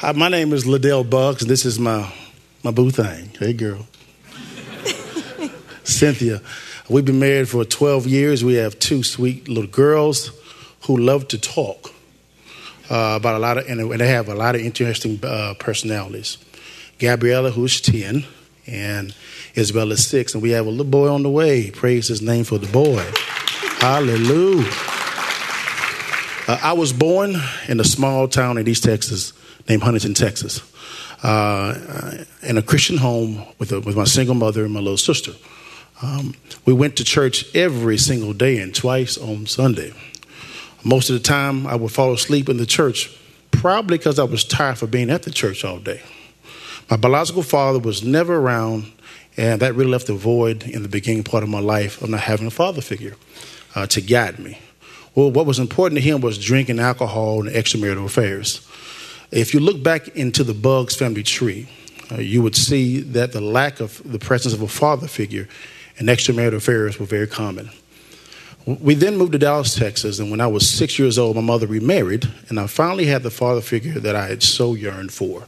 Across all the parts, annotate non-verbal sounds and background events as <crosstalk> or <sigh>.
Hi, my name is LaDale Buggs, and this is my, my boo thing. Hey, girl. <laughs> Cynthia. We've been married for 12 years. We have two sweet little girls who love to talk uh, about a lot of, and they have a lot of interesting uh, personalities. Gabriella, who's 10, and Isabella is 6, and we have a little boy on the way. Praise his name for the boy. Hallelujah. Uh, I was born in a small town in East Texas named Huntington, Texas, uh, in a Christian home with, a, with my single mother and my little sister. Um, we went to church every single day and twice on Sunday. Most of the time, I would fall asleep in the church, probably because I was tired for being at the church all day. My biological father was never around, and that really left a void in the beginning part of my life of not having a father figure uh, to guide me. Well, what was important to him was drinking alcohol and extramarital affairs. If you look back into the Buggs family tree, uh, you would see that the lack of the presence of a father figure and extramarital affairs were very common. We then moved to Dallas, Texas, and when I was six years old, my mother remarried, and I finally had the father figure that I had so yearned for.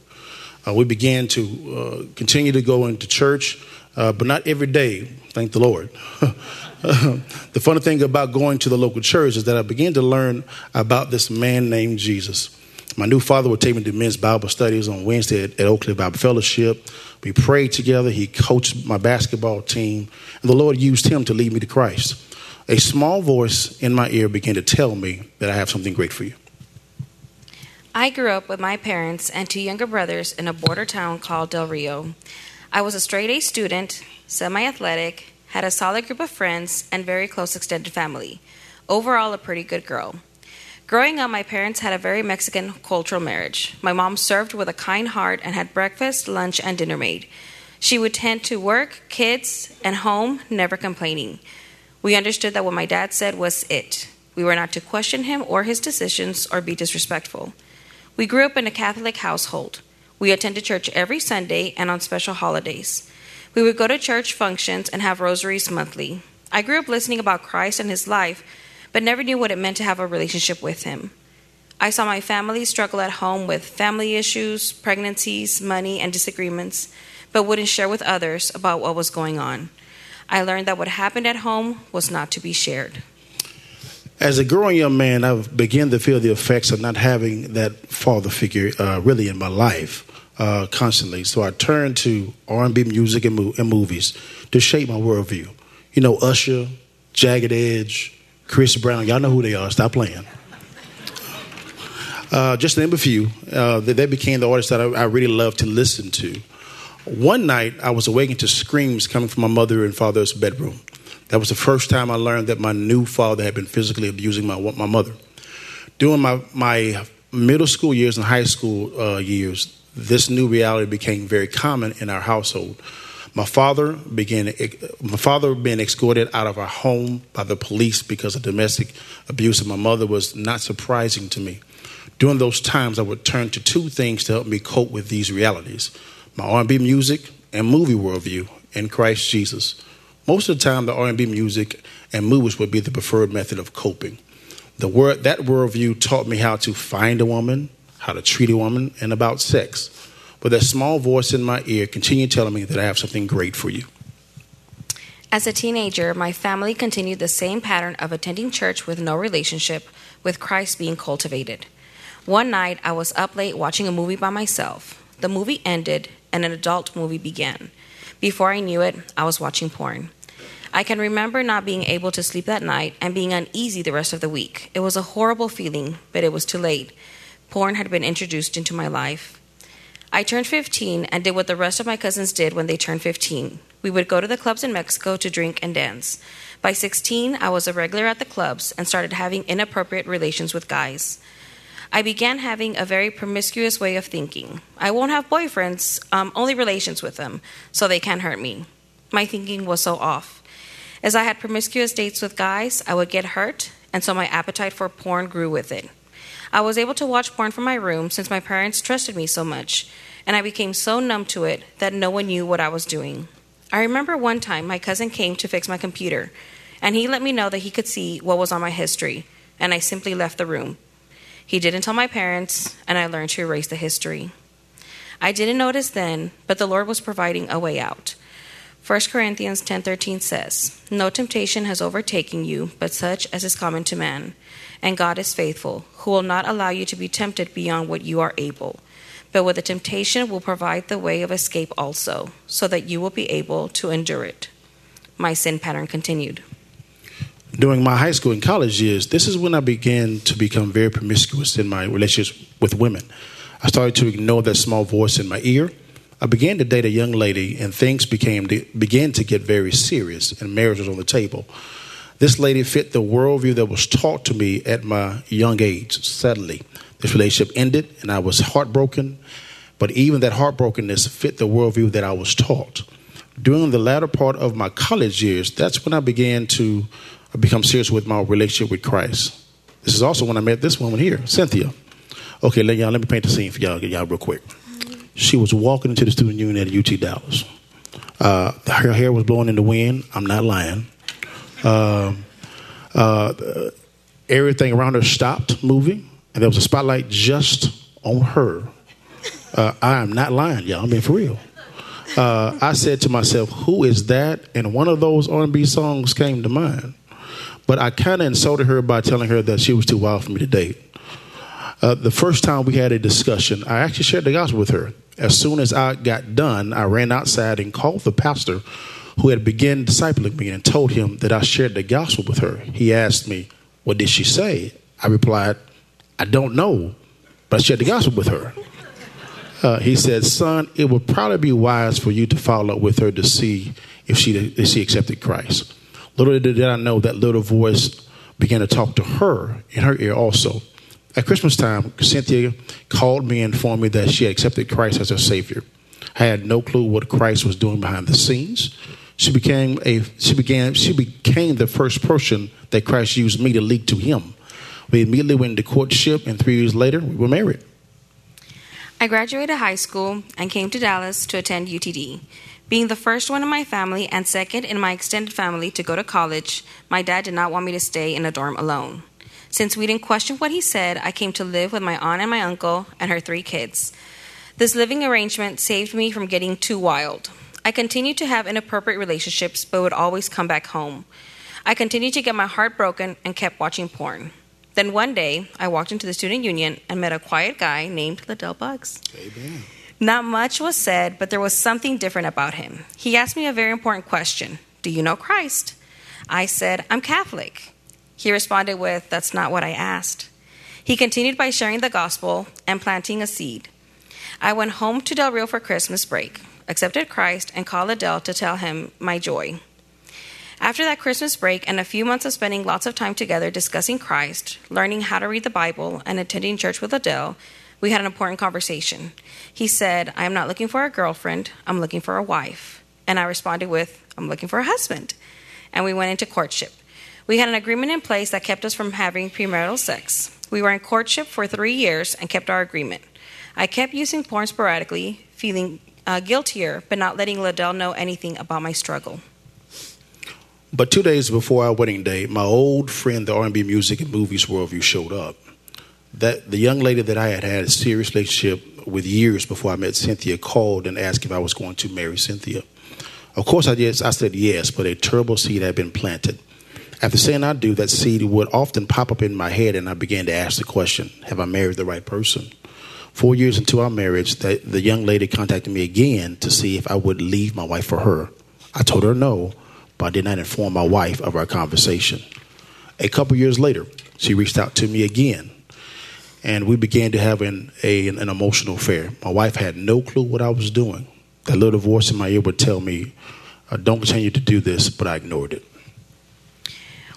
Uh, we began to uh, continue to go into church, uh, but not every day, thank the Lord. <laughs> the funny thing about going to the local church is that I began to learn about this man named Jesus. My new father would take me to men's Bible studies on Wednesday at, at Bible Fellowship. We prayed together. He coached my basketball team, and the Lord used him to lead me to Christ. A small voice in my ear began to tell me that I have something great for you. I grew up with my parents and two younger brothers in a border town called Del Rio. I was a straight A student, semi athletic, had a solid group of friends, and very close extended family. Overall, a pretty good girl. Growing up, my parents had a very Mexican cultural marriage. My mom served with a kind heart and had breakfast, lunch, and dinner made. She would tend to work, kids, and home, never complaining. We understood that what my dad said was it. We were not to question him or his decisions or be disrespectful. We grew up in a Catholic household. We attended church every Sunday and on special holidays. We would go to church functions and have rosaries monthly. I grew up listening about Christ and his life but never knew what it meant to have a relationship with him. I saw my family struggle at home with family issues, pregnancies, money, and disagreements, but wouldn't share with others about what was going on. I learned that what happened at home was not to be shared. As a growing young man, I've began to feel the effects of not having that father figure uh, really in my life uh, constantly. So I turned to R&B music and, mo- and movies to shape my worldview. You know, Usher, Jagged Edge, Chris Brown. Y'all know who they are. Stop playing. Uh, just to name a few, uh, they, became the artists that I, I really love to listen to. One night, I was awakened to screams coming from my mother and father's bedroom. That was the first time I learned that my new father had been physically abusing my, my mother. During my, my middle school years and high school uh, years, this new reality became very common in our household. My father began my father being escorted out of our home by the police because of domestic abuse of my mother was not surprising to me. During those times, I would turn to two things to help me cope with these realities: my R&B music and movie worldview in Christ Jesus. Most of the time, the R&B music and movies would be the preferred method of coping. The word that worldview taught me how to find a woman, how to treat a woman, and about sex. But that small voice in my ear continued telling me that I have something great for you. As a teenager, my family continued the same pattern of attending church with no relationship, with Christ being cultivated. One night, I was up late watching a movie by myself. The movie ended, and an adult movie began. Before I knew it, I was watching porn. I can remember not being able to sleep that night and being uneasy the rest of the week. It was a horrible feeling, but it was too late. Porn had been introduced into my life. I turned 15 and did what the rest of my cousins did when they turned 15. We would go to the clubs in Mexico to drink and dance. By 16, I was a regular at the clubs and started having inappropriate relations with guys. I began having a very promiscuous way of thinking. I won't have boyfriends, um, only relations with them, so they can't hurt me. My thinking was so off. As I had promiscuous dates with guys, I would get hurt, and so my appetite for porn grew with it. I was able to watch porn from my room since my parents trusted me so much, and I became so numb to it that no one knew what I was doing. I remember one time my cousin came to fix my computer, and he let me know that he could see what was on my history, and I simply left the room. He didn't tell my parents, and I learned to erase the history. I didn't notice then, but the Lord was providing a way out. 1 Corinthians 10:13 says, "No temptation has overtaken you, but such as is common to man, and God is faithful, who will not allow you to be tempted beyond what you are able, but with the temptation will provide the way of escape also, so that you will be able to endure it." My sin pattern continued. During my high school and college years, this is when I began to become very promiscuous in my relationships with women. I started to ignore that small voice in my ear. I began to date a young lady, and things became began to get very serious, and marriage was on the table. This lady fit the worldview that was taught to me at my young age. Suddenly, this relationship ended, and I was heartbroken. But even that heartbrokenness fit the worldview that I was taught. During the latter part of my college years, that's when I began to become serious with my relationship with Christ. This is also when I met this woman here, Cynthia. Okay, let y'all let me paint the scene for y'all, y'all real quick. She was walking into the student union at UT Dallas. Uh, her hair was blowing in the wind. I'm not lying. Uh, uh, everything around her stopped moving, and there was a spotlight just on her. Uh, I am not lying, y'all. I'm being for real. Uh, I said to myself, "Who is that?" And one of those R&B songs came to mind. But I kind of insulted her by telling her that she was too wild for me to date. Uh, the first time we had a discussion, I actually shared the gospel with her. As soon as I got done, I ran outside and called the pastor who had begun discipling me and told him that I shared the gospel with her. He asked me, What did she say? I replied, I don't know, but I shared the gospel with her. Uh, he said, Son, it would probably be wise for you to follow up with her to see if she, if she accepted Christ. Little did I know that little voice began to talk to her in her ear also. At Christmas time, Cynthia called me and informed me that she had accepted Christ as her Savior. I had no clue what Christ was doing behind the scenes. She became a she began she became the first person that Christ used me to lead to Him. We immediately went into courtship, and three years later, we were married. I graduated high school and came to Dallas to attend UTD. Being the first one in my family and second in my extended family to go to college, my dad did not want me to stay in a dorm alone. Since we didn't question what he said, I came to live with my aunt and my uncle and her three kids. This living arrangement saved me from getting too wild. I continued to have inappropriate relationships, but would always come back home. I continued to get my heart broken and kept watching porn. Then one day, I walked into the student union and met a quiet guy named LaDale Buggs. Amen. Not much was said, but there was something different about him. He asked me a very important question Do you know Christ? I said, I'm Catholic. He responded with, That's not what I asked. He continued by sharing the gospel and planting a seed. I went home to Del Rio for Christmas break, accepted Christ, and called LaDale to tell him my joy. After that Christmas break and a few months of spending lots of time together discussing Christ, learning how to read the Bible, and attending church with LaDale, we had an important conversation. He said, I am not looking for a girlfriend, I'm looking for a wife. And I responded with, I'm looking for a husband. And we went into courtship. We had an agreement in place that kept us from having premarital sex. We were in courtship for three years and kept our agreement. I kept using porn sporadically, feeling uh, guiltier, but not letting LaDale know anything about my struggle. But two days before our wedding day, my old friend, the R&B music and movies worldview, showed up that the young lady that I had had a serious relationship with years before I met Cynthia called and asked if I was going to marry Cynthia. Of course, I yes, I said yes, but a terrible seed had been planted. After saying I do, that seed would often pop up in my head, and I began to ask the question: Have I married the right person? Four years into our marriage, the, the young lady contacted me again to see if I would leave my wife for her. I told her no, but I did not inform my wife of our conversation. A couple years later, she reached out to me again and we began to have an, a, an emotional affair. My wife had no clue what I was doing. That little voice in my ear would tell me, uh, don't continue to do this, but I ignored it.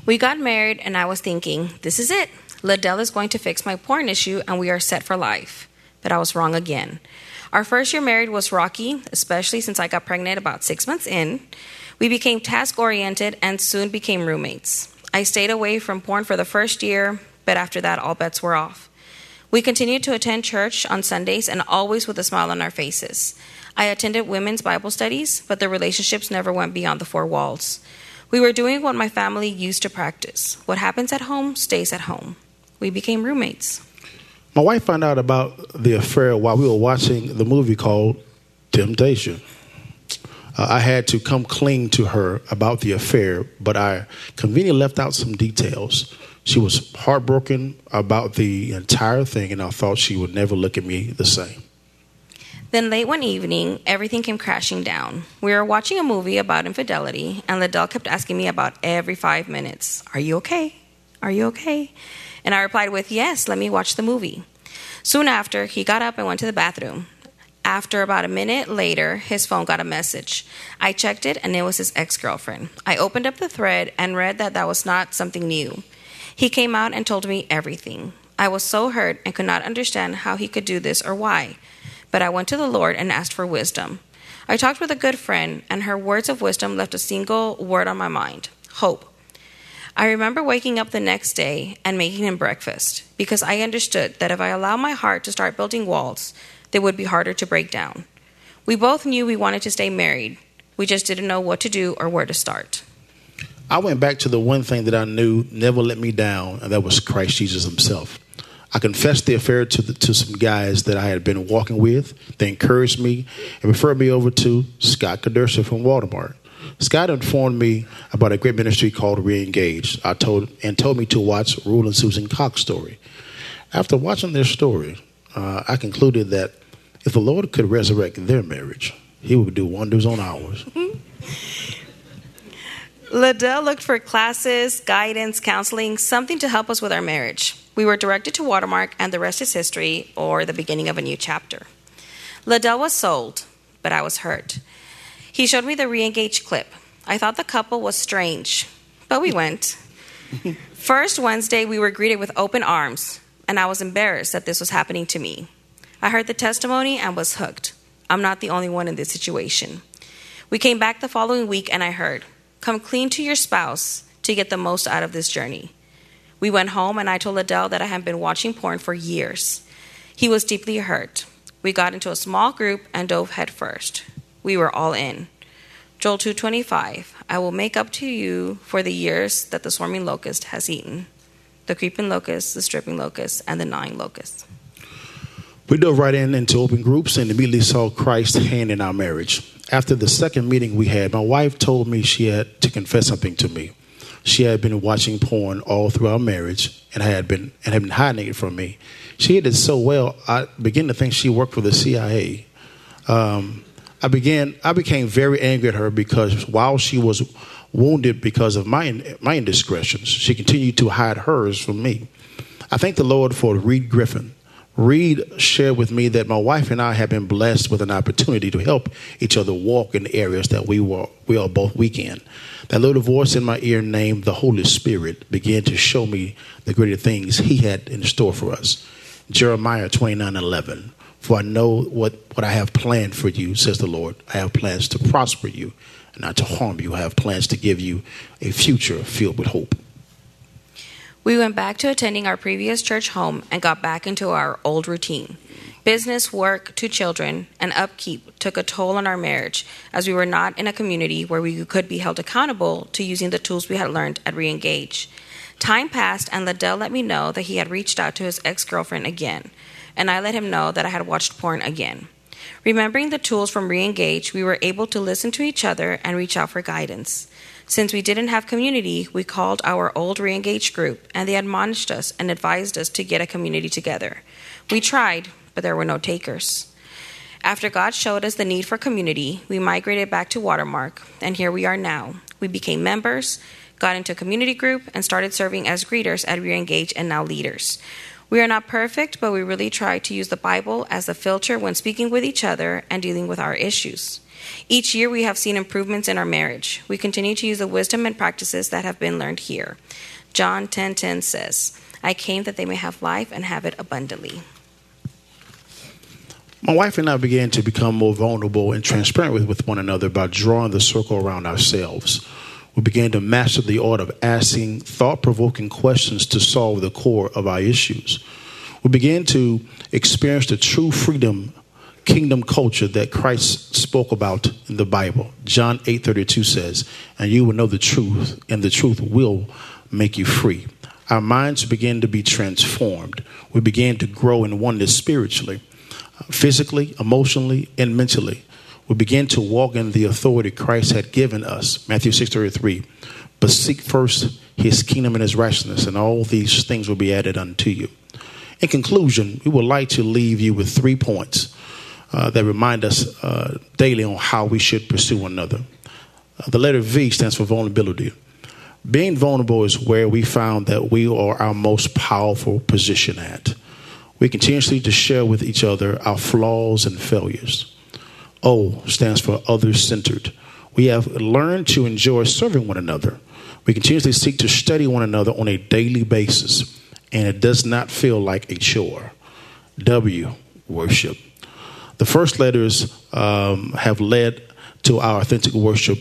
We got married, and I was thinking, this is it. LaDale is going to fix my porn issue, and we are set for life. But I was wrong again. Our first year married was rocky, especially since I got pregnant about six months in. We became task oriented and soon became roommates. I stayed away from porn for the first year, but after that, all bets were off. We continued to attend church on Sundays and always with a smile on our faces. I attended women's Bible studies, but the relationships never went beyond the four walls. We were doing what my family used to practice what happens at home stays at home. We became roommates. My wife found out about the affair while we were watching the movie called Temptation. Uh, I had to come clean to her about the affair, but I conveniently left out some details. She was heartbroken about the entire thing, and I thought she would never look at me the same. Then late one evening, everything came crashing down. We were watching a movie about infidelity, and LaDale kept asking me about every five minutes, Are you okay? Are you okay? And I replied with, Yes, let me watch the movie. Soon after, he got up and went to the bathroom. After about a minute later, his phone got a message. I checked it, and it was his ex girlfriend. I opened up the thread and read that that was not something new. He came out and told me everything. I was so hurt and could not understand how he could do this or why. But I went to the Lord and asked for wisdom. I talked with a good friend, and her words of wisdom left a single word on my mind hope. I remember waking up the next day and making him breakfast because I understood that if I allowed my heart to start building walls, they would be harder to break down. We both knew we wanted to stay married. We just didn't know what to do or where to start. I went back to the one thing that I knew never let me down, and that was Christ Jesus Himself. I confessed the affair to, the, to some guys that I had been walking with. They encouraged me and referred me over to Scott Kadersa from Watermark. Scott informed me about a great ministry called Reengage. I told and told me to watch Rule and Susan Cox story. After watching their story, uh, I concluded that if the Lord could resurrect their marriage, He would do wonders on ours. LaDale looked for classes, guidance, counseling, something to help us with our marriage. We were directed to Watermark, and the rest is history or the beginning of a new chapter. LaDale was sold, but I was hurt. He showed me the re-engaged clip. I thought the couple was strange, but we went. <laughs> First Wednesday, we were greeted with open arms, and I was embarrassed that this was happening to me. I heard the testimony and was hooked. I'm not the only one in this situation. We came back the following week, and I heard, Come clean to your spouse to get the most out of this journey. We went home, and I told LaDale that I had been watching porn for years. He was deeply hurt. We got into a small group and dove headfirst. We were all in. Joel 2:25 I will make up to you for the years that the swarming locust has eaten, the creeping locust, the stripping locust, and the gnawing locust. We dove right in into open groups and immediately saw Christ's hand in our marriage. After the second meeting we had, my wife told me she had to confess something to me. She had been watching porn all through our marriage and had been and had been hiding it from me. She did so well, I began to think she worked for the CIA. Um, I began I became very angry at her because while she was wounded because of my my indiscretions, she continued to hide hers from me. I thank the Lord for Reed Griffin. Reed shared with me that my wife and I have been blessed with an opportunity to help each other walk in the areas that we were we are both weak in. That little voice in my ear named the Holy Spirit began to show me the greater things He had in store for us. Jeremiah 29 11. For I know what, what I have planned for you, says the Lord. I have plans to prosper you, and not to harm you. I have plans to give you a future filled with hope. We went back to attending our previous church home and got back into our old routine. Business, work, two children, and upkeep took a toll on our marriage as we were not in a community where we could be held accountable to using the tools we had learned at Reengage. Time passed, and LaDale let me know that he had reached out to his ex girlfriend again, and I let him know that I had watched porn again. Remembering the tools from Reengage, we were able to listen to each other and reach out for guidance. Since we didn't have community, we called our old Reengage group, and they admonished us and advised us to get a community together. We tried, but there were no takers. After God showed us the need for community, we migrated back to Watermark, and here we are now. We became members, got into a community group, and started serving as greeters at Reengage and now leaders. We are not perfect, but we really try to use the Bible as a filter when speaking with each other and dealing with our issues. Each year, we have seen improvements in our marriage. We continue to use the wisdom and practices that have been learned here. John 10:10 10, 10 says, "I came that they may have life and have it abundantly." My wife and I began to become more vulnerable and transparent with, with one another by drawing the circle around ourselves. We began to master the art of asking thought provoking questions to solve the core of our issues. We began to experience the true freedom kingdom culture that Christ spoke about in the Bible. John 8:32 says, "And you will know the truth, and the truth will make you free." our minds begin to be transformed. We begin to grow in oneness spiritually, physically, emotionally, and mentally. We begin to walk in the authority Christ had given us. Matthew 6:33. But seek first his kingdom and his righteousness, and all these things will be added unto you. In conclusion, we would like to leave you with three points uh, that remind us uh, daily on how we should pursue one another. Uh, the letter V stands for vulnerability. Being vulnerable is where we found that we are our most powerful position at. We continuously to share with each other our flaws and failures. O stands for others centered. We have learned to enjoy serving one another. We continuously seek to study one another on a daily basis, and it does not feel like a chore. W, worship. The first letters um, have led to our authentic worship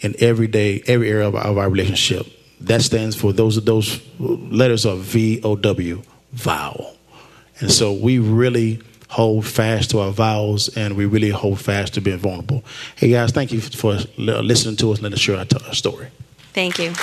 in every day, every area of, of our relationship. That stands for those those letters are V O W, vow. And so we really hold fast to our vows and we really hold fast to being vulnerable. Hey guys, thank you for listening to us and letting us share our story. Thank you.